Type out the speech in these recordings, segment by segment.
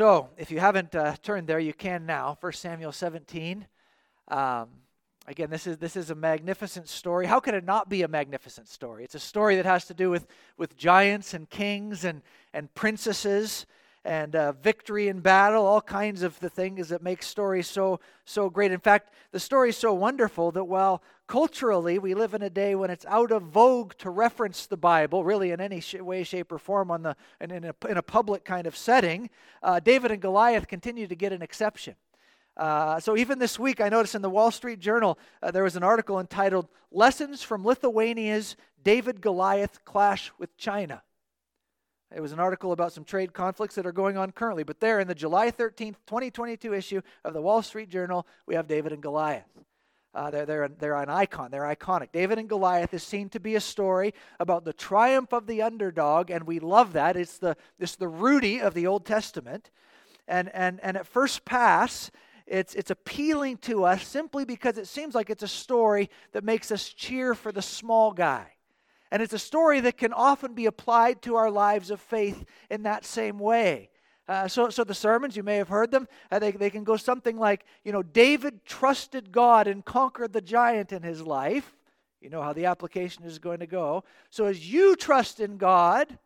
So, if you haven't uh, turned there, you can now. 1 Samuel 17. Um, again, this is, this is a magnificent story. How could it not be a magnificent story? It's a story that has to do with, with giants and kings and, and princesses and uh, victory in battle, all kinds of the things that make stories so so great. In fact, the story is so wonderful that while culturally we live in a day when it's out of vogue to reference the Bible, really in any sh- way, shape, or form, on the in, in, a, in a public kind of setting, uh, David and Goliath continue to get an exception. Uh, so even this week, I noticed in the Wall Street Journal uh, there was an article entitled "Lessons from Lithuania's David Goliath Clash with China." It was an article about some trade conflicts that are going on currently. But there in the July 13th, 2022 issue of the Wall Street Journal, we have David and Goliath. Uh, they're, they're, they're an icon. They're iconic. David and Goliath is seen to be a story about the triumph of the underdog, and we love that. It's the, it's the Rudy of the Old Testament. And, and, and at first pass, it's, it's appealing to us simply because it seems like it's a story that makes us cheer for the small guy. And it's a story that can often be applied to our lives of faith in that same way. Uh, so, so the sermons, you may have heard them, uh, they, they can go something like, you know, David trusted God and conquered the giant in his life. You know how the application is going to go. So as you trust in God,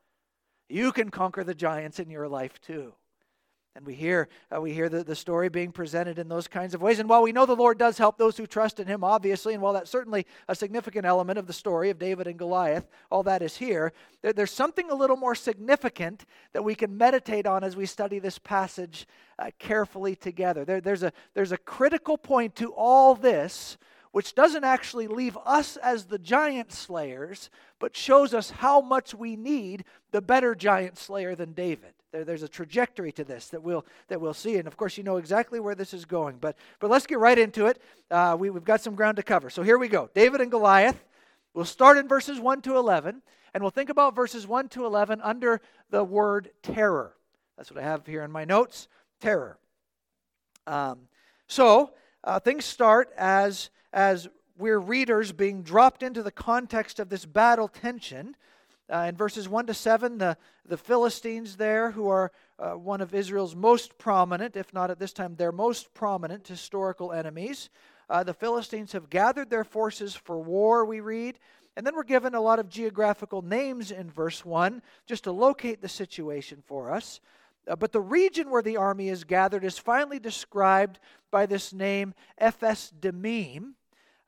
you can conquer the giants in your life too. And we hear, uh, we hear the, the story being presented in those kinds of ways. And while we know the Lord does help those who trust in Him, obviously, and while that's certainly a significant element of the story of David and Goliath, all that is here, there, there's something a little more significant that we can meditate on as we study this passage uh, carefully together. There, there's, a, there's a critical point to all this which doesn't actually leave us as the giant slayers, but shows us how much we need the better giant slayer than David. There, there's a trajectory to this that we'll that we'll see, and of course, you know exactly where this is going. But but let's get right into it. Uh, we, we've got some ground to cover. So here we go. David and Goliath. We'll start in verses one to eleven, and we'll think about verses one to eleven under the word terror. That's what I have here in my notes. Terror. Um, so uh, things start as as we're readers being dropped into the context of this battle tension. Uh, in verses 1 to 7, the, the Philistines there, who are uh, one of Israel's most prominent, if not at this time their most prominent historical enemies, uh, the Philistines have gathered their forces for war, we read. And then we're given a lot of geographical names in verse 1 just to locate the situation for us. Uh, but the region where the army is gathered is finally described by this name, Ephes Dammim,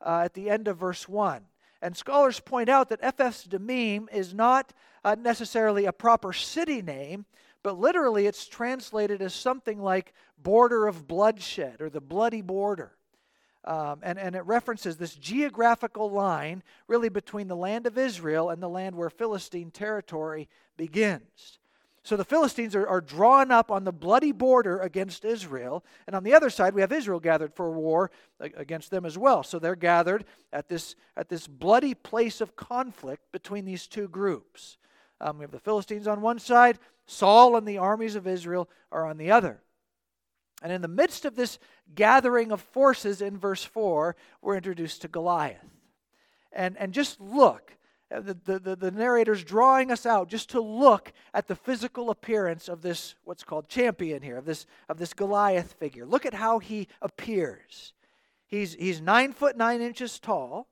uh, at the end of verse 1. And scholars point out that Ephes Dammim is not uh, necessarily a proper city name, but literally it's translated as something like border of bloodshed or the bloody border. Um, and, and it references this geographical line really between the land of Israel and the land where Philistine territory begins. So the Philistines are, are drawn up on the bloody border against Israel. And on the other side, we have Israel gathered for war against them as well. So they're gathered at this, at this bloody place of conflict between these two groups. Um, we have the Philistines on one side, Saul and the armies of Israel are on the other. And in the midst of this gathering of forces in verse 4, we're introduced to Goliath. And, and just look uh, the, the, the narrator's drawing us out just to look at the physical appearance of this what's called champion here of this of this goliath figure. Look at how he appears. He's he's nine foot nine inches tall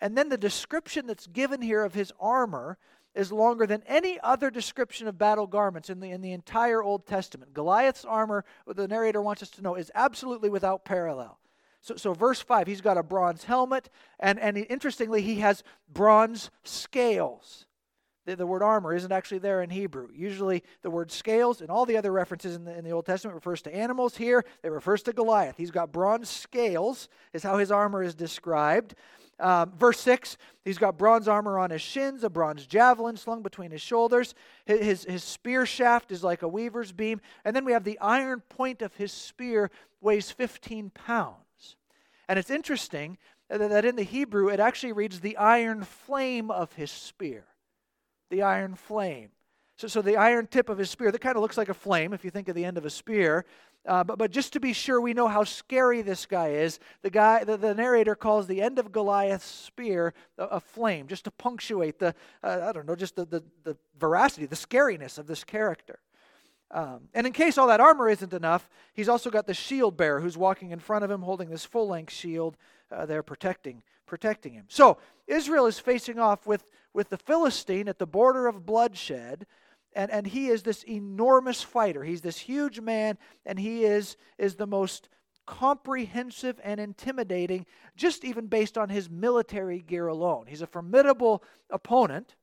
and then the description that's given here of his armor is longer than any other description of battle garments in the in the entire old testament. Goliath's armor the narrator wants us to know is absolutely without parallel so, so verse 5, he's got a bronze helmet, and, and he, interestingly, he has bronze scales. The, the, word armor isn't actually there in Hebrew. Usually, the word scales and all the other references in the, in the Old Testament refers to animals. Here, it refers to Goliath. He's got bronze scales, is how his armor is described. Um, verse 6, he's got bronze armor on his shins, a bronze javelin slung between his shoulders. His, his, his spear shaft is like a weaver's beam. And then we have the iron point of his spear weighs 15 pounds. And it's interesting that in the Hebrew it actually reads the iron flame of his spear. The iron flame. So, so the iron tip of his spear, that kind of looks like a flame if you think of the end of a spear. Uh, but, but just to be sure we know how scary this guy is, the guy the, the narrator calls the end of Goliath's spear a, a flame, just to punctuate the, uh, I don't know, just the, the, the veracity, the scariness of this character. Um, and in case all that armor isn't enough, he's also got the shield bearer who's walking in front of him holding this full length shield uh, there protecting, protecting him. So Israel is facing off with, with the Philistine at the border of bloodshed. And, and he is this enormous fighter. He's this huge man, and he is, is the most comprehensive and intimidating, just even based on his military gear alone. He's a formidable opponent.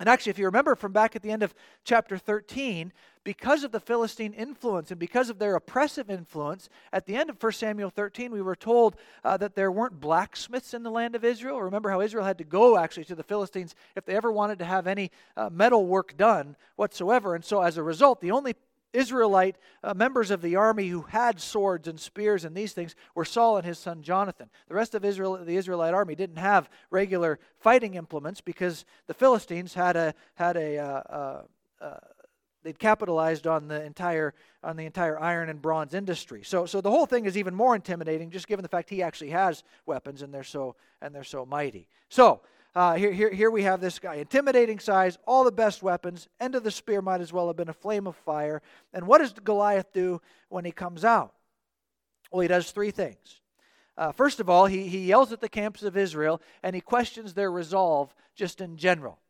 And actually, if you remember from back at the end of chapter 13, because of the Philistine influence and because of their oppressive influence, at the end of 1 Samuel 13, we were told uh, that there weren't blacksmiths in the land of Israel. Remember how Israel had to go actually to the Philistines if they ever wanted to have any uh, metal work done whatsoever. And so, as a result, the only Israelite uh, members of the army who had swords and spears and these things were Saul and his son Jonathan. The rest of Israel, the Israelite army didn't have regular fighting implements because the Philistines had a had a uh, uh, uh, they'd capitalized on the entire on the entire iron and bronze industry. So so the whole thing is even more intimidating, just given the fact he actually has weapons and they're so and they're so mighty. So uh, here, here, here we have this guy, intimidating size, all the best weapons. End of the spear might as well have been a flame of fire. And what does Goliath do when he comes out? Well, he does three things. Uh, first of all, he, he yells at the camps of Israel and he questions their resolve just in general.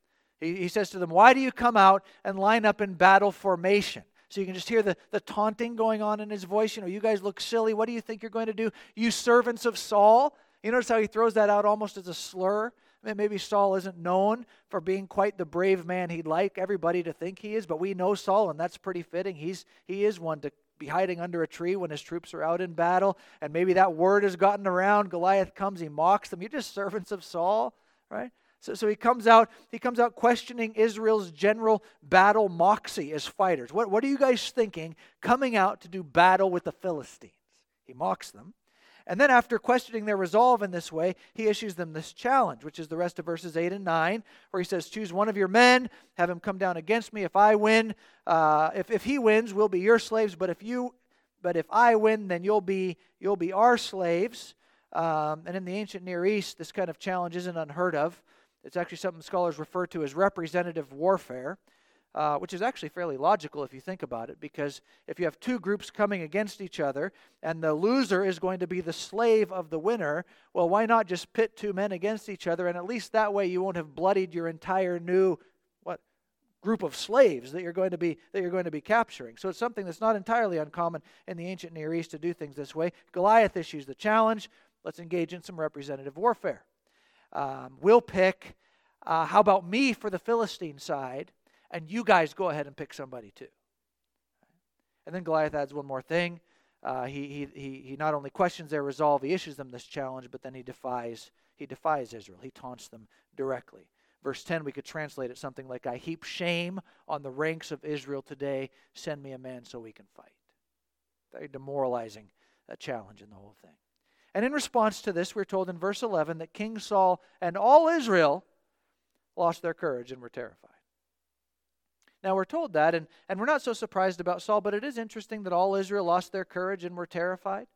He, he says to them, Why do you come out and line up in battle formation? So you can just hear the, the taunting going on in his voice. You know, you guys look silly. What do you think you're going to do? You servants of Saul. You notice how he throws that out almost as a slur? Maybe Saul isn't known for being quite the brave man he'd like everybody to think he is, but we know Saul, and that's pretty fitting. He's, he is one to be hiding under a tree when his troops are out in battle, and maybe that word has gotten around. Goliath comes, he mocks them. You're just servants of Saul, right? So, so he comes out, he comes out questioning Israel's general battle moxie as fighters. What, what are you guys thinking coming out to do battle with the Philistines? He mocks them. And then, after questioning their resolve in this way, he issues them this challenge, which is the rest of verses 8 and 9, where he says, Choose one of your men, have him come down against me. If I win, uh, if, if he wins, we'll be your slaves. But if you but if I win, then you'll be you'll be our slaves. Um, and in the ancient Near East, this kind of challenge isn't unheard of. It's actually something scholars refer to as representative warfare uh, which is actually fairly logical if you think about it, because if you have two groups coming against each other and the loser is going to be the slave of the winner, well, why not just pit two men against each other, and at least that way you won't have bloodied your entire new what group of slaves that you're going to be that you're going to be capturing. So it's something that's not entirely uncommon in the ancient Near East to do things this way. Goliath issues the challenge. Let's engage in some representative warfare. Um, we'll pick. Uh, how about me for the Philistine side? And you guys go ahead and pick somebody too. And then Goliath adds one more thing. Uh, he, he, he not only questions their resolve, he issues them this challenge, but then he defies, he defies Israel. He taunts them directly. Verse 10, we could translate it something like, I heap shame on the ranks of Israel today. Send me a man so we can fight. Very demoralizing uh, challenge in the whole thing. And in response to this, we're told in verse 11 that King Saul and all Israel lost their courage and were terrified. Now we're told that, and, and we're not so surprised about Saul, but it is interesting that all Israel lost their courage and were terrified.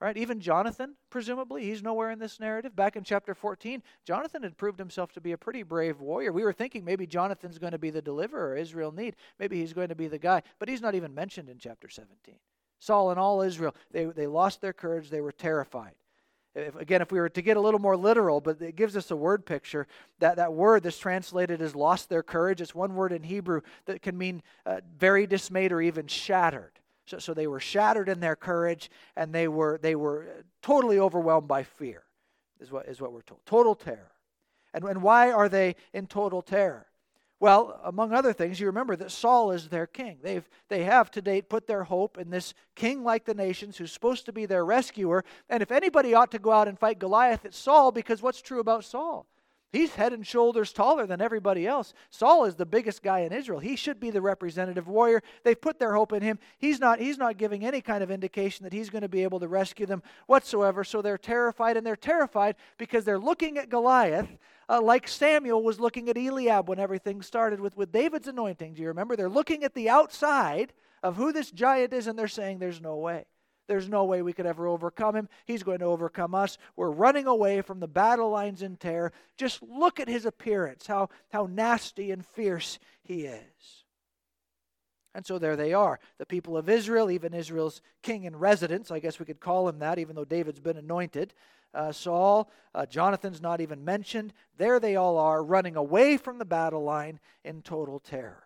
Right? Even Jonathan, presumably, he's nowhere in this narrative. Back in chapter 14, Jonathan had proved himself to be a pretty brave warrior. We were thinking maybe Jonathan's going to be the deliverer Israel need. Maybe he's going to be the guy, but he's not even mentioned in chapter 17. Saul and all Israel, they, they lost their courage, they were terrified. If, again, if we were to get a little more literal, but it gives us a word picture, that, that word that's translated as lost their courage, it's one word in Hebrew that can mean uh, very dismayed or even shattered. So, so they were shattered in their courage and they were, they were totally overwhelmed by fear, is what, is what we're told. Total terror. And, and why are they in total terror? Well, among other things, you remember that Saul is their king. They've, they have to date put their hope in this king like the nations who's supposed to be their rescuer. And if anybody ought to go out and fight Goliath, it's Saul, because what's true about Saul? He's head and shoulders taller than everybody else. Saul is the biggest guy in Israel. He should be the representative warrior. They've put their hope in him. He's not, he's not giving any kind of indication that he's going to be able to rescue them whatsoever. So they're terrified, and they're terrified because they're looking at Goliath uh, like Samuel was looking at Eliab when everything started with, with David's anointing. Do you remember? They're looking at the outside of who this giant is and they're saying, There's no way. There's no way we could ever overcome him. He's going to overcome us. We're running away from the battle lines in terror. Just look at his appearance, how, how nasty and fierce he is. And so there they are. The people of Israel, even Israel's king in residence, I guess we could call him that, even though David's been anointed. Uh, Saul, uh, Jonathan's not even mentioned. There they all are, running away from the battle line in total terror.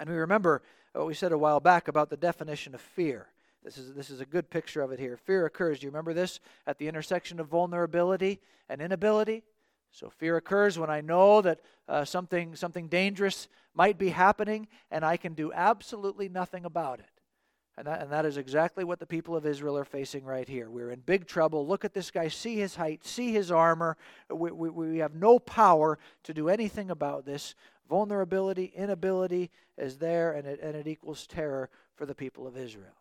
And we remember what we said a while back about the definition of fear. This is, this is a good picture of it here. Fear occurs, do you remember this? At the intersection of vulnerability and inability. So fear occurs when I know that uh, something, something dangerous might be happening and I can do absolutely nothing about it. And that, and that is exactly what the people of Israel are facing right here. We're in big trouble. Look at this guy. See his height. See his armor. We, we, we have no power to do anything about this. Vulnerability, inability is there, and it, and it equals terror for the people of Israel.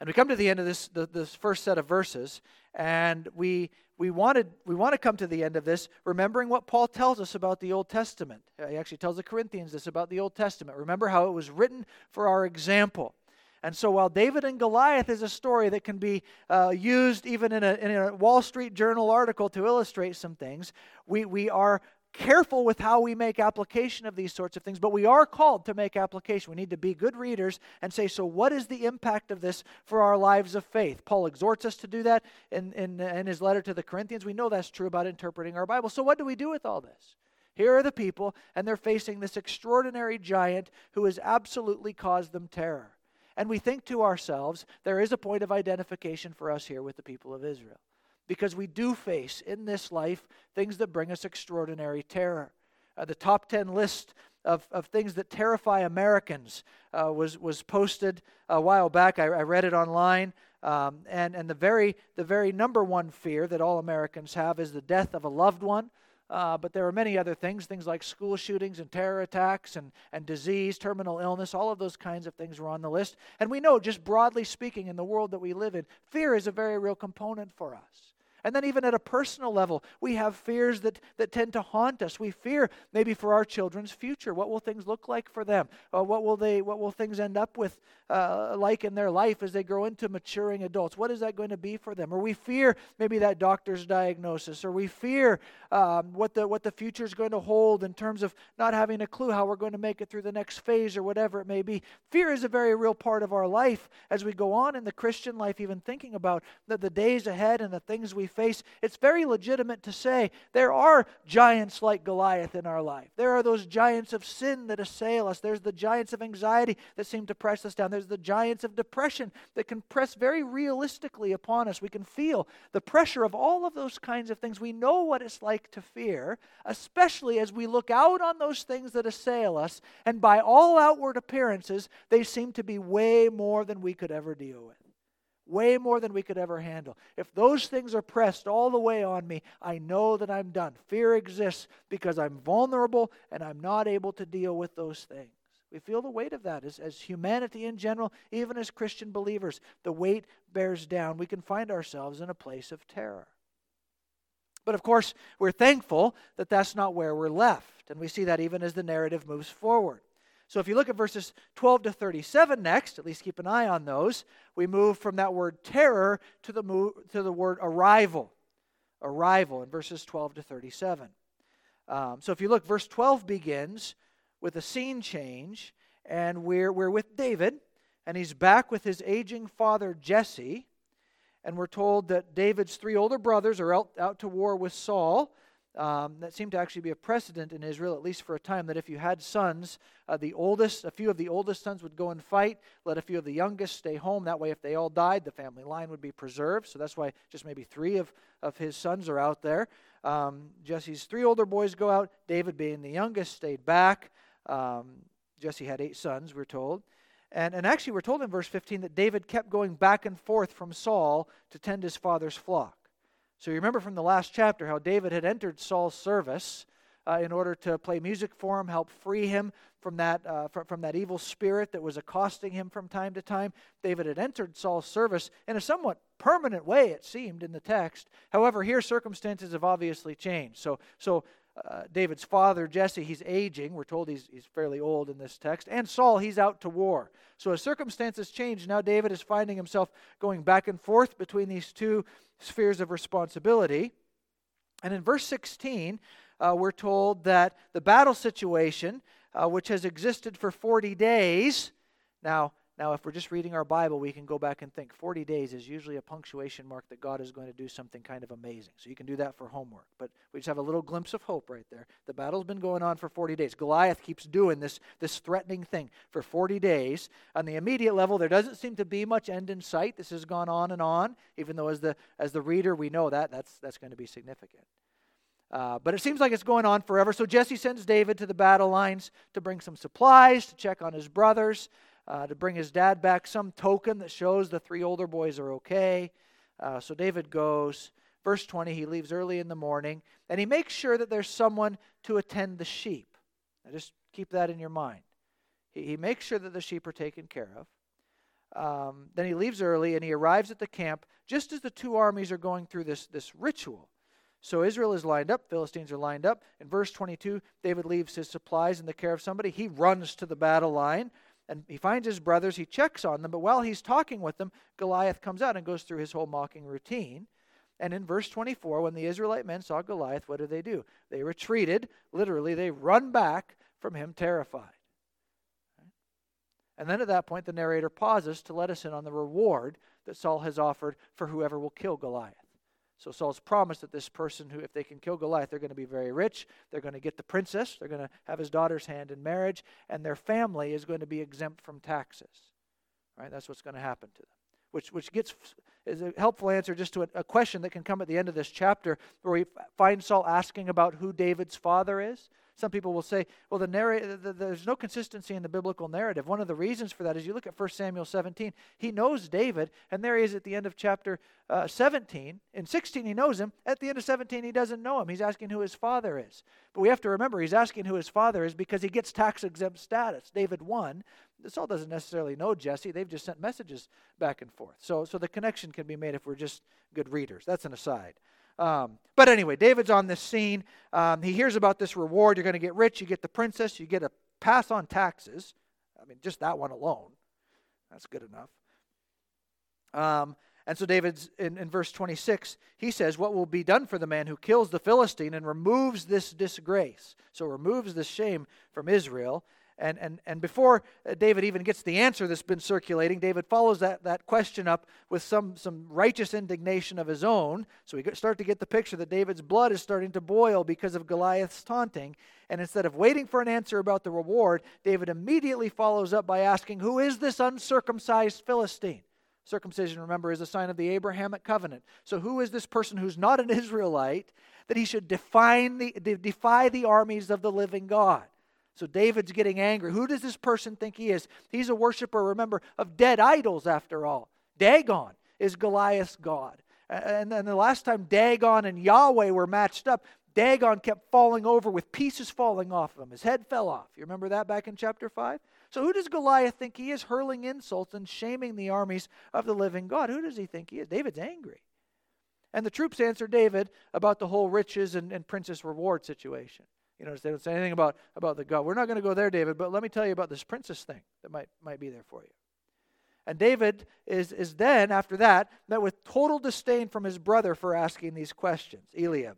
And we come to the end of this, the, this first set of verses, and we, we, wanted, we want to come to the end of this remembering what Paul tells us about the Old Testament. Uh, he actually tells the Corinthians this about the Old Testament. Remember how it was written for our example. And so while David and Goliath is a story that can be uh, used even in a, in a Wall Street Journal article to illustrate some things, we, we are careful with how we make application of these sorts of things, but we are called to make application. We need to be good readers and say, so what is the impact of this for our lives of faith? Paul exhorts us to do that in, in, in his letter to the Corinthians. We know that's true about interpreting our Bible. So, what do we do with all this? Here are the people, and they're facing this extraordinary giant who has absolutely caused them terror. And we think to ourselves, there is a point of identification for us here with the people of Israel because we do face in this life things that bring us extraordinary terror. Uh, the top 10 list of, of things that terrify Americans uh, was, was posted a while back. I, I read it online. Um, and and the, very, the very number one fear that all Americans have is the death of a loved one. Uh, but there are many other things, things like school shootings and terror attacks and, and disease, terminal illness, all of those kinds of things were on the list. And we know, just broadly speaking, in the world that we live in, fear is a very real component for us. And then, even at a personal level, we have fears that, that tend to haunt us. We fear maybe for our children's future. What will things look like for them? Uh, what, will they, what will things end up with uh, like in their life as they grow into maturing adults? What is that going to be for them? Or we fear maybe that doctor's diagnosis, or we fear um, what, the, what the future is going to hold in terms of not having a clue how we're going to make it through the next phase or whatever it may be. Fear is a very real part of our life as we go on in the Christian life, even thinking about the, the days ahead and the things we face, it's very legitimate to say there are giants like Goliath in our life. There are those giants of sin that assail us. There's the giants of anxiety that seem to press us down. There's the giants of depression that can press very realistically upon us. We can feel the pressure of all of those kinds of things. We know what it's like to fear, especially as we look out on those things that assail us, and by all outward appearances, they seem to be way more than we could ever deal with way more than we could ever handle. If those things are pressed all the way on me, I know that I'm done. Fear exists because I'm vulnerable and I'm not able to deal with those things. We feel the weight of that as, as humanity in general, even as Christian believers. The weight bears down. We can find ourselves in a place of terror. But of course, we're thankful that that's not where we're left. And we see that even as the narrative moves forward. So if you look at verses 12 to 37 next, at least keep an eye on those, we move from that word terror to the, move, to the word arrival. Arrival in verses 12 to 37. Um, so if you look, verse 12 begins with a scene change, and we're, we're with David, and he's back with his aging father Jesse. And we're told that David's three older brothers are out, out to war with Saul. Um, that seemed to actually be a precedent in Israel, at least for a time, that if you had sons, uh, the oldest, a few of the oldest sons would go and fight, let a few of the youngest stay home. That way, if they all died, the family line would be preserved. So that's why just maybe three of, of his sons are out there. Um, Jesse's three older boys go out. David, being the youngest, stayed back. Um, Jesse had eight sons, we're told. And, and actually, we're told in verse 15 that David kept going back and forth from Saul to tend his father's flock. So you remember from the last chapter how David had entered Saul's service uh, in order to play music for him, help free him from that, uh, from, from that evil spirit that was accosting him from time to time. David had entered Saul's service in a somewhat permanent way, it seemed, in the text. However, here circumstances have obviously changed. So, so uh, David's father, Jesse, he's aging. We're told he's, he's fairly old in this text. And Saul, he's out to war. So as circumstances change, now David is finding himself going back and forth between these two spheres of responsibility. And in verse 16, uh, we're told that the battle situation uh, which has existed for 40 days. Now, now, if we're just reading our Bible, we can go back and think 40 days is usually a punctuation mark that God is going to do something kind of amazing. So you can do that for homework. But we just have a little glimpse of hope right there. The battle's been going on for 40 days. Goliath keeps doing this, this threatening thing for 40 days. On the immediate level, there doesn't seem to be much end in sight. This has gone on and on, even though as the, as the reader, we know that that's, that's going to be significant. Uh, but it seems like it's going on forever. So Jesse sends David to the battle lines to bring some supplies, to check on his brothers uh, to bring his dad back, some token that shows the three older boys are okay. Uh, so David goes. Verse 20, he leaves early in the morning, and he makes sure that there's someone to attend the sheep. Now just keep that in your mind. He, he makes sure that the sheep are taken care of. Um, then he leaves early and he arrives at the camp just as the two armies are going through this, this ritual. So Israel is lined up, Philistines are lined up. In verse 22, David leaves his supplies in the care of somebody. He runs to the battle line and he finds his brothers, he checks on them, but while he's talking with them, Goliath comes out and goes through his whole mocking routine. And in verse 24, when the Israelite men saw Goliath, what did they do? They retreated. Literally, they run back from him terrified. And then at that point, the narrator pauses to let us in on the reward that Saul has offered for whoever will kill Goliath. So Saul's promised that this person who, if they can kill Goliath, they're going to be very rich. They're going to get the princess. They're going to have his daughter's hand in marriage, and their family is going to be exempt from taxes. Right? That's what's going to happen to them. Which, which gets is a helpful answer just to a, a question that can come at the end of this chapter, where we find Saul asking about who David's father is. Some people will say, well, the narr- the, there's no consistency in the biblical narrative. One of the reasons for that is you look at 1 Samuel 17. He knows David, and there he is at the end of chapter uh, 17. In 16, he knows him. At the end of 17, he doesn't know him. He's asking who his father is. But we have to remember, he's asking who his father is because he gets tax exempt status. David won. Saul doesn't necessarily know Jesse. They've just sent messages back and forth. So, so the connection can be made if we're just good readers. That's an aside. Um, but anyway, David's on this scene. Um, he hears about this reward. You're going to get rich. You get the princess. You get a pass on taxes. I mean, just that one alone. That's good enough. Um, and so David's in, in verse 26, he says, What will be done for the man who kills the Philistine and removes this disgrace? So removes this shame from Israel. And, and, and before uh, David even gets the answer that's been circulating, David follows that, that question up with some, some righteous indignation of his own. So we start to get the picture that David's blood is starting to boil because of Goliath's taunting. And instead of waiting for an answer about the reward, David immediately follows up by asking, Who is this uncircumcised Philistine? Circumcision, remember, is a sign of the Abrahamic covenant. So who is this person who's not an Israelite that he should define the, defy the armies of the living God? So David's getting angry. Who does this person think he is? He's a worshiper, remember, of dead idols after all. Dagon is Goliath's God. And then the last time Dagon and Yahweh were matched up, Dagon kept falling over with pieces falling off of him. His head fell off. You remember that back in chapter 5? So who does Goliath think he is, hurling insults and shaming the armies of the living God? Who does he think he is? David's angry. And the troops answer David about the whole riches and, and princess reward situation. You notice they don't say anything about, about the God. We're not going to go there, David, but let me tell you about this princess thing that might, might be there for you. And David is, is then, after that, met with total disdain from his brother for asking these questions, Eliab.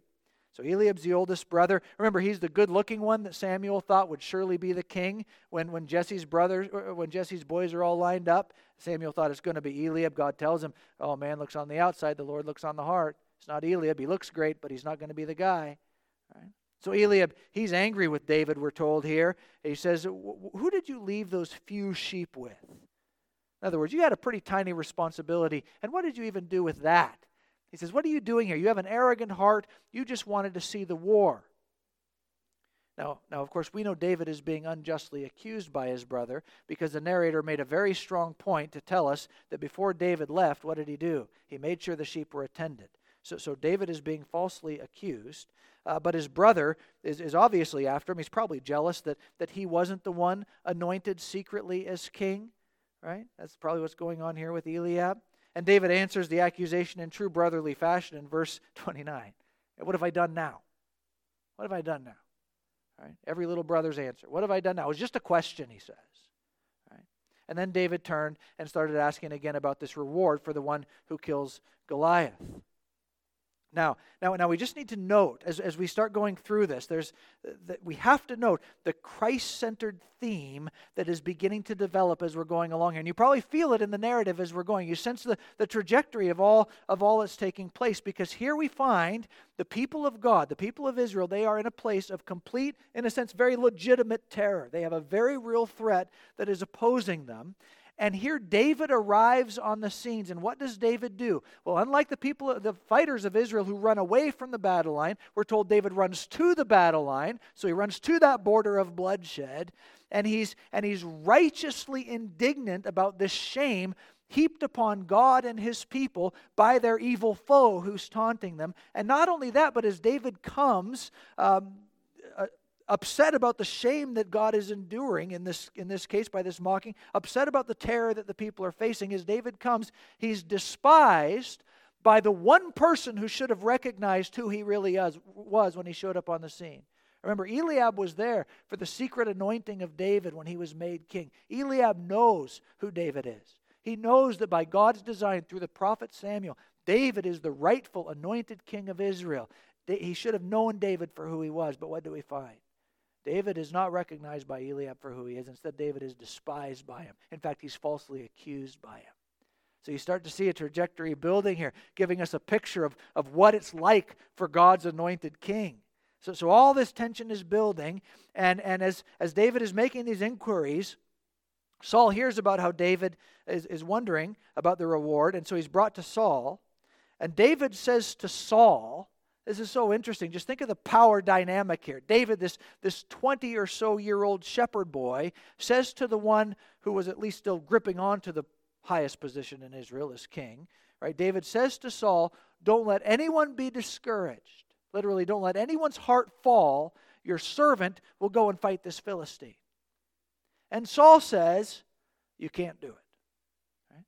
So Eliab's the oldest brother. Remember, he's the good-looking one that Samuel thought would surely be the king when, when Jesse's brothers, when Jesse's boys are all lined up. Samuel thought it's going to be Eliab. God tells him, "Oh, man looks on the outside, the Lord looks on the heart." It's not Eliab. He looks great, but he's not going to be the guy. Right? So Eliab, he's angry with David, we're told here. He says, Who did you leave those few sheep with? In other words, you had a pretty tiny responsibility. And what did you even do with that? He says, What are you doing here? You have an arrogant heart. You just wanted to see the war. Now, now, of course, we know David is being unjustly accused by his brother because the narrator made a very strong point to tell us that before David left, what did he do? He made sure the sheep were attended. So, so David is being falsely accused. Uh, but his brother is, is obviously after him. He's probably jealous that, that he wasn't the one anointed secretly as king, right? That's probably what's going on here with Eliab. And David answers the accusation in true brotherly fashion in verse 29. What have I done now? What have I done now? Right? Every little brother's answer. What have I done now? It was just a question, he says. Right? And then David turned and started asking again about this reward for the one who kills Goliath. Now, now, now we just need to note as, as we start going through this, there's uh, that we have to note the Christ-centered theme that is beginning to develop as we're going along here. And you probably feel it in the narrative as we're going. You sense the, the trajectory of all of all that's taking place because here we find the people of God, the people of Israel, they are in a place of complete, in a sense, very legitimate terror. They have a very real threat that is opposing them. And here David arrives on the scenes. And what does David do? Well, unlike the people, the fighters of Israel who run away from the battle line, we're told David runs to the battle line. So he runs to that border of bloodshed. And he's, and he's righteously indignant about this shame heaped upon God and his people by their evil foe who's taunting them. And not only that, but as David comes, um, upset about the shame that God is enduring in this, in this case by this mocking, upset about the terror that the people are facing. As David comes, he's despised by the one person who should have recognized who he really is, was when he showed up on the scene. Remember, Eliab was there for the secret anointing of David when he was made king. Eliab knows who David is. He knows that by God's design through the prophet Samuel, David is the rightful anointed king of Israel. He should have known David for who he was, but what do we find? David is not recognized by Eliab for who he is. Instead, David is despised by him. In fact, he's falsely accused by him. So you start to see a trajectory building here, giving us a picture of, of what it's like for God's anointed king. So, so all this tension is building, and, and as, as David is making these inquiries, Saul hears about how David is, is wondering about the reward, and so he's brought to Saul. And David says to Saul, this is so interesting. Just think of the power dynamic here. David, this, this 20 or so year old shepherd boy, says to the one who was at least still gripping on to the highest position in Israel as king, right? David says to Saul, Don't let anyone be discouraged. Literally, don't let anyone's heart fall. Your servant will go and fight this Philistine. And Saul says, You can't do it. Right?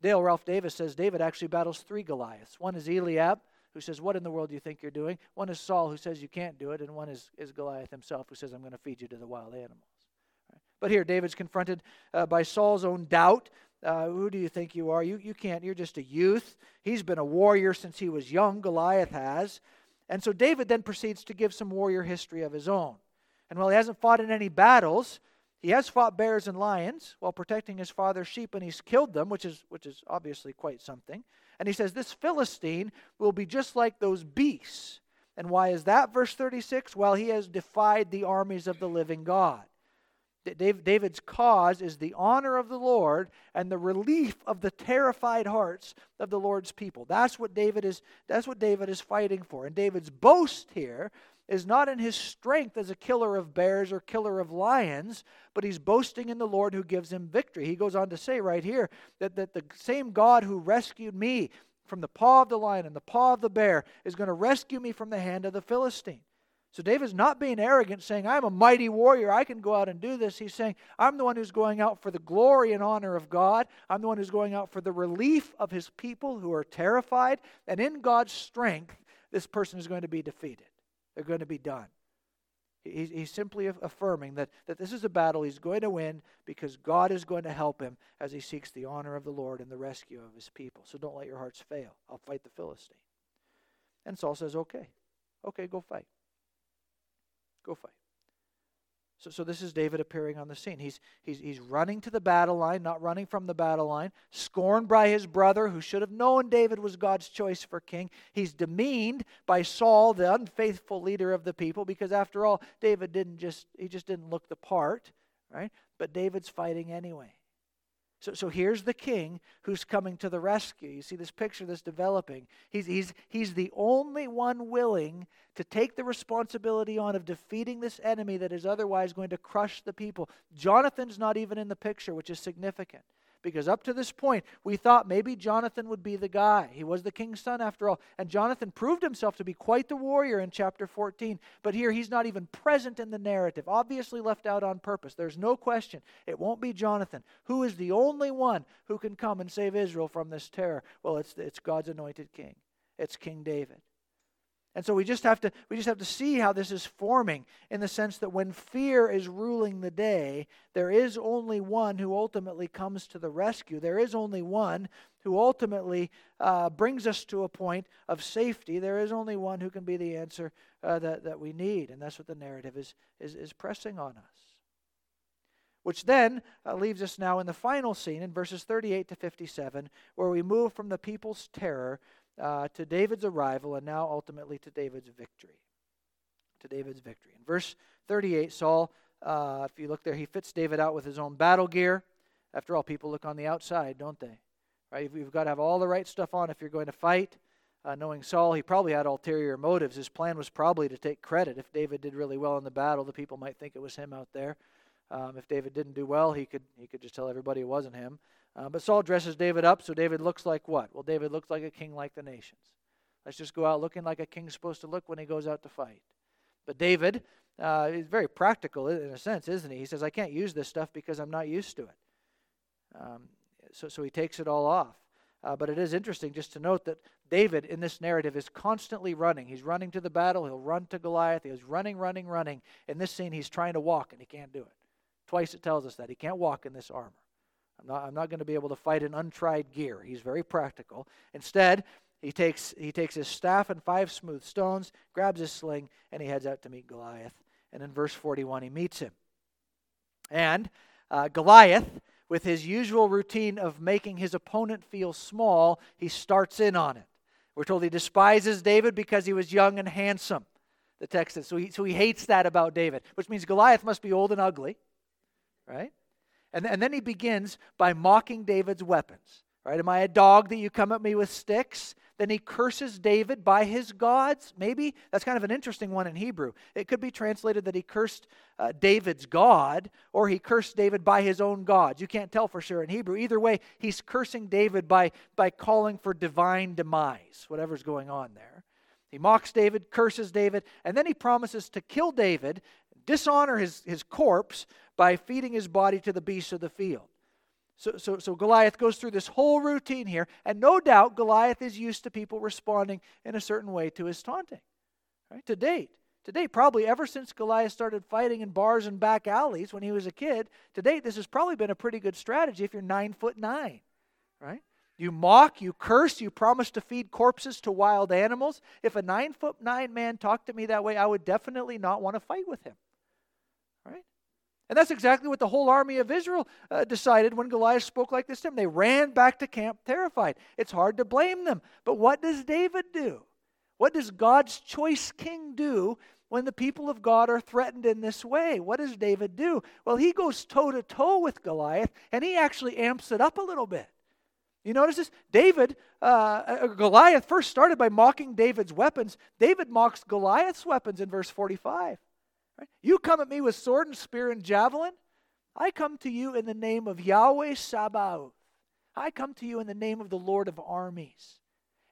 Dale Ralph Davis says David actually battles three Goliaths. One is Eliab, who says, What in the world do you think you're doing? One is Saul, who says you can't do it, and one is, is Goliath himself, who says, I'm going to feed you to the wild animals. Right? But here, David's confronted uh, by Saul's own doubt. Uh, who do you think you are? You, you can't. You're just a youth. He's been a warrior since he was young, Goliath has. And so David then proceeds to give some warrior history of his own. And while he hasn't fought in any battles, he has fought bears and lions while protecting his father's sheep, and he's killed them, which is, which is obviously quite something. And he says, This Philistine will be just like those beasts. And why is that? Verse 36 Well, he has defied the armies of the living God. David's cause is the honor of the Lord and the relief of the terrified hearts of the Lord's people. That's what David is, that's what David is fighting for. And David's boast here is not in his strength as a killer of bears or killer of lions, but he's boasting in the Lord who gives him victory. He goes on to say right here that, that the same God who rescued me from the paw of the lion and the paw of the bear is going to rescue me from the hand of the Philistine. So David's not being arrogant, saying, I'm a mighty warrior. I can go out and do this. He's saying, I'm the one who's going out for the glory and honor of God. I'm the one who's going out for the relief of his people who are terrified. And in God's strength, this person is going to be defeated. They're going to be done. He's, he's simply affirming that, that this is a battle he's going to win because God is going to help him as he seeks the honor of the Lord and the rescue of his people. So don't let your hearts fail. I'll fight the Philistine. And Saul says, Okay, okay, go fight. Go fight. So, so this is David appearing on the scene. He's, he's, he's running to the battle line, not running from the battle line, scorned by his brother who should have known David was God's choice for king. He's demeaned by Saul, the unfaithful leader of the people, because after all, David didn't just, he just didn't look the part, right? But David's fighting anyway. So, so here's the king who's coming to the rescue. You see this picture that's developing. He's, he's, he's the only one willing to take the responsibility on of defeating this enemy that is otherwise going to crush the people. Jonathan's not even in the picture, which is significant. Because up to this point, we thought maybe Jonathan would be the guy. He was the king's son after all. And Jonathan proved himself to be quite the warrior in chapter 14. But here, he's not even present in the narrative, obviously left out on purpose. There's no question. It won't be Jonathan. Who is the only one who can come and save Israel from this terror? Well, it's, it's God's anointed king, it's King David. And so we just have to we just have to see how this is forming in the sense that when fear is ruling the day, there is only one who ultimately comes to the rescue. There is only one who ultimately uh, brings us to a point of safety. There is only one who can be the answer uh, that, that we need. And that's what the narrative is, is, is pressing on us. Which then uh, leaves us now in the final scene in verses 38 to 57, where we move from the people's terror uh, to David's arrival and now ultimately to David's victory. To David's victory. In verse 38, Saul, uh, if you look there, he fits David out with his own battle gear. After all, people look on the outside, don't they? Right? You've got to have all the right stuff on if you're going to fight. Uh, knowing Saul, he probably had ulterior motives. His plan was probably to take credit. If David did really well in the battle, the people might think it was him out there. Um, if David didn't do well, he could he could just tell everybody it wasn't him. Uh, but Saul dresses David up, so David looks like what? Well, David looks like a king like the nations. Let's just go out looking like a king's supposed to look when he goes out to fight. But David uh, is very practical in a sense, isn't he? He says, I can't use this stuff because I'm not used to it. Um, so, so he takes it all off. Uh, but it is interesting just to note that David in this narrative is constantly running. He's running to the battle. He'll run to Goliath. He's running, running, running. In this scene, he's trying to walk and he can't do it. Twice it tells us that he can't walk in this armor. I'm not, I'm not going to be able to fight in untried gear. He's very practical. Instead, he takes, he takes his staff and five smooth stones, grabs his sling, and he heads out to meet Goliath. And in verse 41, he meets him. And uh, Goliath, with his usual routine of making his opponent feel small, he starts in on it. We're told he despises David because he was young and handsome. The text says. So he, so he hates that about David, which means Goliath must be old and ugly, right? And, and then he begins by mocking David's weapons. Right? Am I a dog that you come at me with sticks? Then he curses David by his gods. Maybe that's kind of an interesting one in Hebrew. It could be translated that he cursed uh, David's God or he cursed David by his own gods. You can't tell for sure in Hebrew. Either way, he's cursing David by, by calling for divine demise, whatever's going on there. He mocks David, curses David, and then he promises to kill David, dishonor his, his corpse by feeding his body to the beasts of the field. So, so, so Goliath goes through this whole routine here, and no doubt Goliath is used to people responding in a certain way to his taunting. Right? To date, to date, probably ever since Goliath started fighting in bars and back alleys when he was a kid, to date, this has probably been a pretty good strategy if you're nine foot nine, right? You mock, you curse, you promise to feed corpses to wild animals. If a nine foot nine man talked to me that way, I would definitely not want to fight with him. And that's exactly what the whole army of Israel uh, decided when Goliath spoke like this to them. They ran back to camp terrified. It's hard to blame them. But what does David do? What does God's choice king do when the people of God are threatened in this way? What does David do? Well, he goes toe to toe with Goliath and he actually amps it up a little bit. You notice this? David, uh, uh Goliath first started by mocking David's weapons. David mocks Goliath's weapons in verse 45. Right? You come at me with sword and spear and javelin. I come to you in the name of Yahweh Sabaoth. I come to you in the name of the Lord of armies.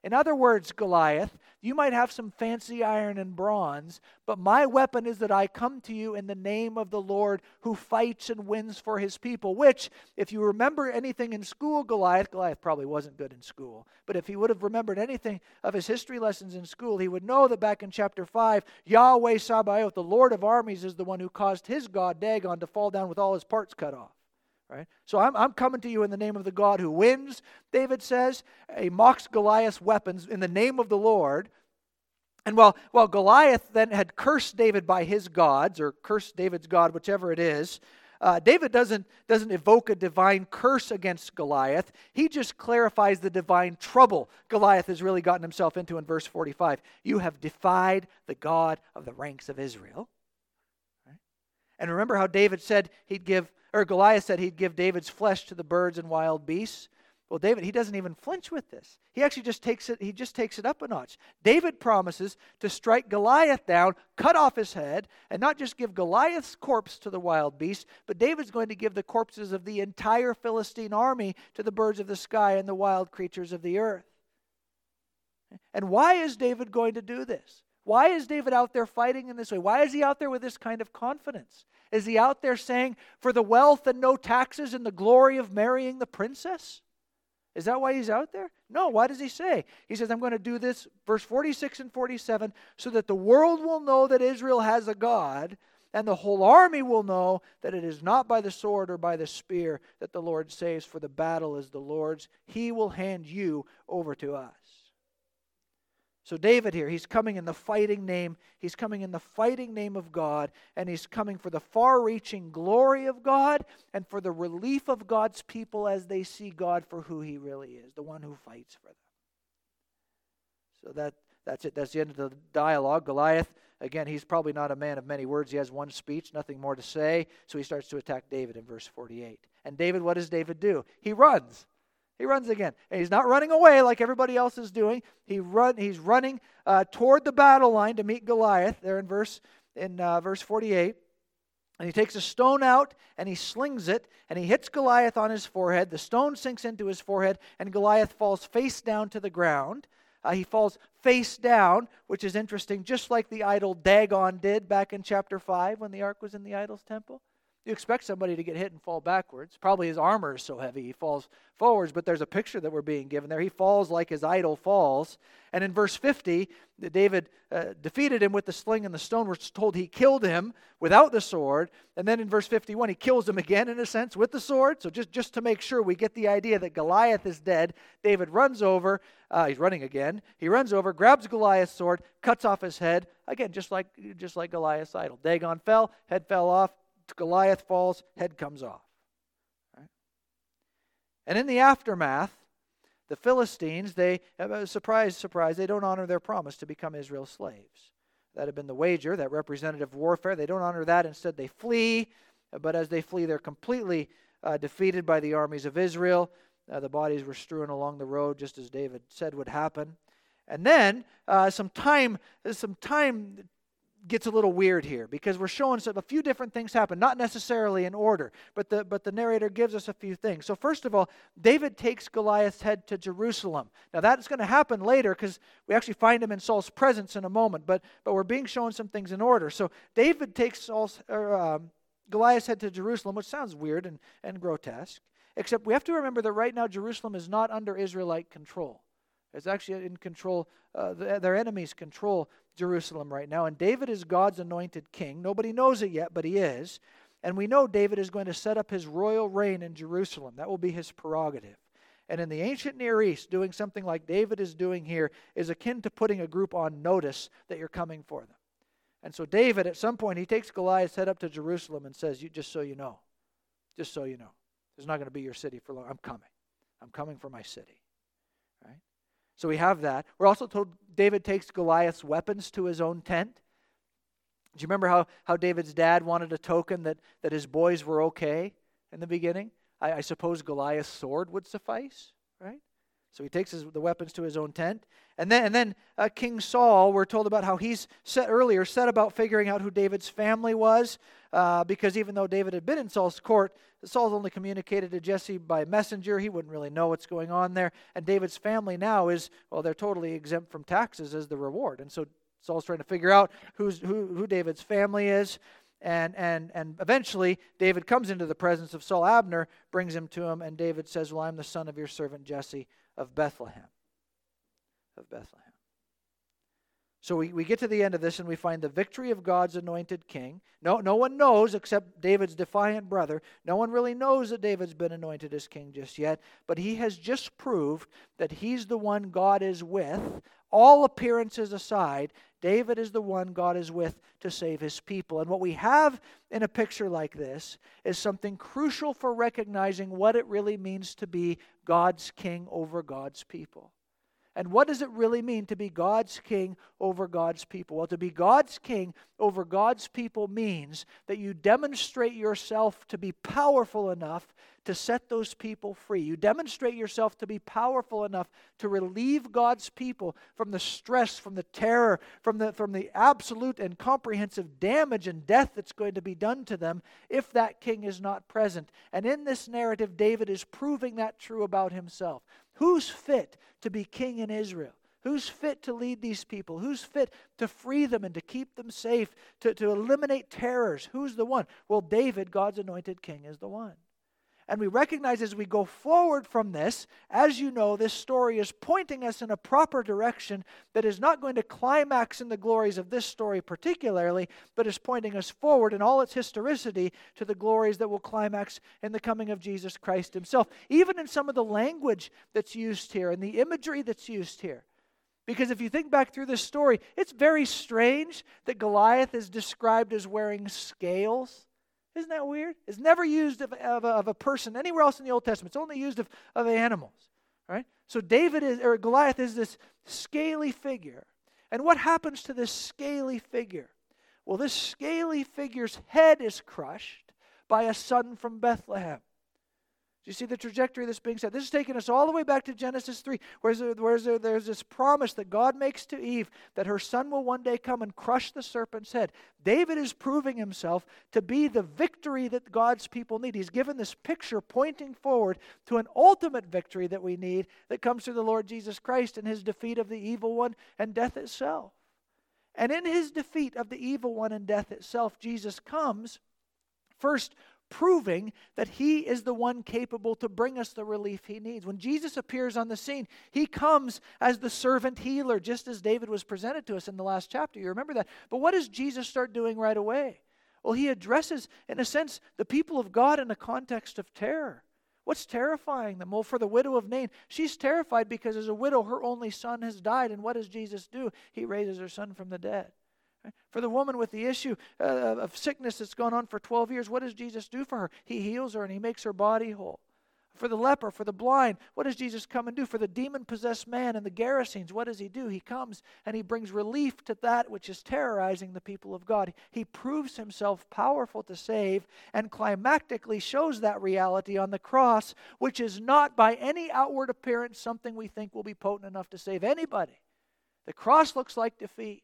In other words, Goliath, you might have some fancy iron and bronze, but my weapon is that I come to you in the name of the Lord who fights and wins for his people. Which, if you remember anything in school, Goliath, Goliath probably wasn't good in school, but if he would have remembered anything of his history lessons in school, he would know that back in chapter 5, Yahweh Sabaoth, the Lord of armies, is the one who caused his God, Dagon, to fall down with all his parts cut off. Right? So I'm, I'm coming to you in the name of the God who wins, David says. He mocks Goliath's weapons in the name of the Lord. And while, while Goliath then had cursed David by his gods, or cursed David's God, whichever it is, uh, David doesn't, doesn't evoke a divine curse against Goliath. He just clarifies the divine trouble Goliath has really gotten himself into in verse 45. You have defied the God of the ranks of Israel. Right? And remember how David said he'd give or Goliath said he'd give David's flesh to the birds and wild beasts. Well, David, he doesn't even flinch with this. He actually just takes it, he just takes it up a notch. David promises to strike Goliath down, cut off his head, and not just give Goliath's corpse to the wild beasts, but David's going to give the corpses of the entire Philistine army to the birds of the sky and the wild creatures of the earth. And why is David going to do this? Why is David out there fighting in this way? Why is he out there with this kind of confidence? Is he out there saying, for the wealth and no taxes and the glory of marrying the princess? Is that why he's out there? No. Why does he say? He says, I'm going to do this, verse 46 and 47, so that the world will know that Israel has a God, and the whole army will know that it is not by the sword or by the spear that the Lord saves, for the battle is the Lord's. He will hand you over to us. So, David here, he's coming in the fighting name. He's coming in the fighting name of God, and he's coming for the far reaching glory of God and for the relief of God's people as they see God for who he really is, the one who fights for them. So, that, that's it. That's the end of the dialogue. Goliath, again, he's probably not a man of many words. He has one speech, nothing more to say. So, he starts to attack David in verse 48. And David, what does David do? He runs. He runs again. And he's not running away like everybody else is doing. He run, he's running uh, toward the battle line to meet Goliath there in verse, in, uh, verse 48. And he takes a stone out and he slings it and he hits Goliath on his forehead. The stone sinks into his forehead and Goliath falls face down to the ground. Uh, he falls face down, which is interesting, just like the idol Dagon did back in chapter 5 when the ark was in the idol's temple. You expect somebody to get hit and fall backwards. Probably his armor is so heavy he falls forwards, but there's a picture that we're being given there. He falls like his idol falls. And in verse 50, David uh, defeated him with the sling and the stone. We're told he killed him without the sword. And then in verse 51, he kills him again, in a sense, with the sword. So just, just to make sure we get the idea that Goliath is dead, David runs over. Uh, he's running again. He runs over, grabs Goliath's sword, cuts off his head. Again, just like, just like Goliath's idol. Dagon fell, head fell off. Goliath falls, head comes off. Right? And in the aftermath, the Philistines, they, uh, surprise, surprise, they don't honor their promise to become Israel's slaves. That had been the wager, that representative warfare. They don't honor that. Instead, they flee. But as they flee, they're completely uh, defeated by the armies of Israel. Uh, the bodies were strewn along the road, just as David said would happen. And then uh, some time, some time gets a little weird here because we're showing some, a few different things happen, not necessarily in order, but the, but the narrator gives us a few things. So, first of all, David takes Goliath's head to Jerusalem. Now, that's going to happen later because we actually find him in Saul's presence in a moment, but, but we're being shown some things in order. So, David takes Saul's, or, um, Goliath's head to Jerusalem, which sounds weird and, and grotesque, except we have to remember that right now Jerusalem is not under Israelite control. It's actually in control, uh, their enemies control Jerusalem right now. And David is God's anointed king. Nobody knows it yet, but he is. And we know David is going to set up his royal reign in Jerusalem. That will be his prerogative. And in the ancient Near East, doing something like David is doing here is akin to putting a group on notice that you're coming for them. And so David, at some point, he takes Goliath's head up to Jerusalem and says, you, Just so you know, just so you know, there's not going to be your city for long. I'm coming. I'm coming for my city. So we have that. We're also told David takes Goliath's weapons to his own tent. Do you remember how, how David's dad wanted a token that, that his boys were okay in the beginning? I, I suppose Goliath's sword would suffice, right? So he takes his, the weapons to his own tent. And then, and then uh, King Saul, we're told about how he's set earlier, set about figuring out who David's family was, uh, because even though David had been in Saul's court, Saul's only communicated to Jesse by messenger. He wouldn't really know what's going on there. And David's family now is, well, they're totally exempt from taxes as the reward. And so Saul's trying to figure out who's, who, who David's family is. And, and, and eventually, David comes into the presence of Saul. Abner brings him to him, and David says, Well, I'm the son of your servant Jesse of Bethlehem. Of Bethlehem. So we, we get to the end of this and we find the victory of God's anointed king. No, no one knows except David's defiant brother. No one really knows that David's been anointed as king just yet, but he has just proved that he's the one God is with. All appearances aside, David is the one God is with to save his people. And what we have in a picture like this is something crucial for recognizing what it really means to be God's king over God's people. And what does it really mean to be God's king over God's people? Well, to be God's king over God's people means that you demonstrate yourself to be powerful enough to set those people free. You demonstrate yourself to be powerful enough to relieve God's people from the stress, from the terror, from the, from the absolute and comprehensive damage and death that's going to be done to them if that king is not present. And in this narrative, David is proving that true about himself. Who's fit to be king in Israel? Who's fit to lead these people? Who's fit to free them and to keep them safe, to, to eliminate terrors? Who's the one? Well, David, God's anointed king, is the one. And we recognize as we go forward from this, as you know, this story is pointing us in a proper direction that is not going to climax in the glories of this story particularly, but is pointing us forward in all its historicity to the glories that will climax in the coming of Jesus Christ himself. Even in some of the language that's used here and the imagery that's used here. Because if you think back through this story, it's very strange that Goliath is described as wearing scales. Isn't that weird? It's never used of, of, of a person anywhere else in the Old Testament. It's only used of, of animals. Right? So David is or Goliath is this scaly figure. And what happens to this scaly figure? Well, this scaly figure's head is crushed by a son from Bethlehem. You see the trajectory that's being set? This is taking us all the way back to Genesis 3, where, there, where there, there's this promise that God makes to Eve that her son will one day come and crush the serpent's head. David is proving himself to be the victory that God's people need. He's given this picture pointing forward to an ultimate victory that we need that comes through the Lord Jesus Christ and his defeat of the evil one and death itself. And in his defeat of the evil one and death itself, Jesus comes first proving that he is the one capable to bring us the relief he needs. When Jesus appears on the scene, he comes as the servant healer, just as David was presented to us in the last chapter. You remember that. But what does Jesus start doing right away? Well, he addresses, in a sense, the people of God in a context of terror. What's terrifying them? Well, for the widow of Nain, she's terrified because as a widow, her only son has died. And what does Jesus do? He raises her son from the dead. For the woman with the issue uh, of sickness that's gone on for 12 years, what does Jesus do for her? He heals her and he makes her body whole. For the leper, for the blind, what does Jesus come and do? For the demon possessed man and the Gerasenes, what does he do? He comes and he brings relief to that which is terrorizing the people of God. He proves himself powerful to save and climactically shows that reality on the cross, which is not by any outward appearance something we think will be potent enough to save anybody. The cross looks like defeat.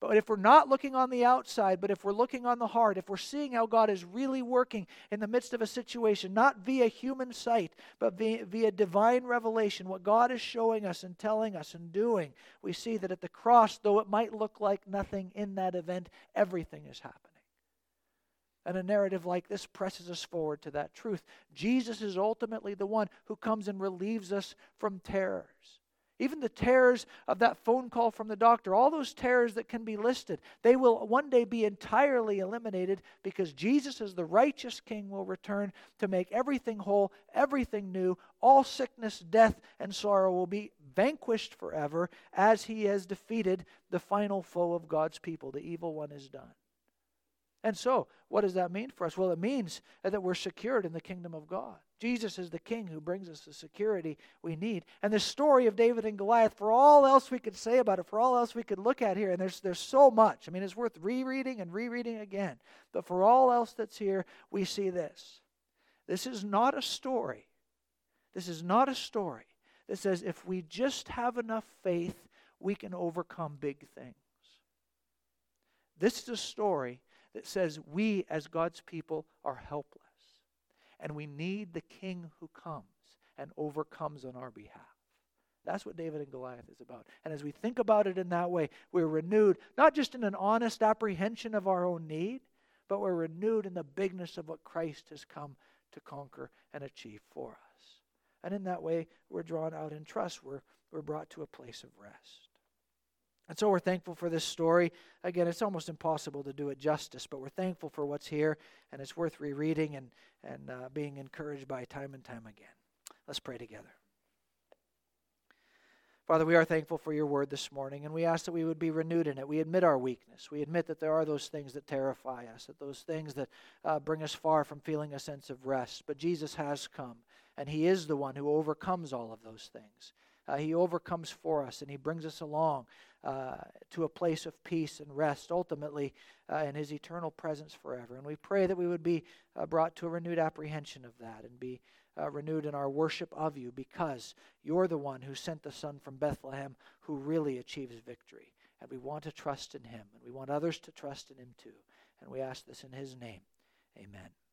But if we're not looking on the outside, but if we're looking on the heart, if we're seeing how God is really working in the midst of a situation, not via human sight, but via, via divine revelation, what God is showing us and telling us and doing, we see that at the cross, though it might look like nothing in that event, everything is happening. And a narrative like this presses us forward to that truth. Jesus is ultimately the one who comes and relieves us from terrors. Even the terrors of that phone call from the doctor, all those terrors that can be listed, they will one day be entirely eliminated because Jesus, as the righteous King, will return to make everything whole, everything new. All sickness, death, and sorrow will be vanquished forever as he has defeated the final foe of God's people. The evil one is done. And so, what does that mean for us? Well, it means that we're secured in the kingdom of God. Jesus is the king who brings us the security we need. And the story of David and Goliath, for all else we could say about it, for all else we could look at here, and there's, there's so much. I mean, it's worth rereading and rereading again. But for all else that's here, we see this. This is not a story. This is not a story that says if we just have enough faith, we can overcome big things. This is a story that says we, as God's people, are helpless. And we need the king who comes and overcomes on our behalf. That's what David and Goliath is about. And as we think about it in that way, we're renewed, not just in an honest apprehension of our own need, but we're renewed in the bigness of what Christ has come to conquer and achieve for us. And in that way, we're drawn out in trust. We're, we're brought to a place of rest. And so we're thankful for this story. Again, it's almost impossible to do it justice, but we're thankful for what's here, and it's worth rereading and, and uh, being encouraged by time and time again. Let's pray together. Father, we are thankful for your word this morning, and we ask that we would be renewed in it. We admit our weakness. We admit that there are those things that terrify us, that those things that uh, bring us far from feeling a sense of rest. But Jesus has come, and he is the one who overcomes all of those things. Uh, he overcomes for us, and he brings us along uh, to a place of peace and rest, ultimately uh, in His eternal presence forever. And we pray that we would be uh, brought to a renewed apprehension of that and be uh, renewed in our worship of you because you're the one who sent the Son from Bethlehem who really achieves victory. And we want to trust in Him, and we want others to trust in Him too. And we ask this in His name. Amen.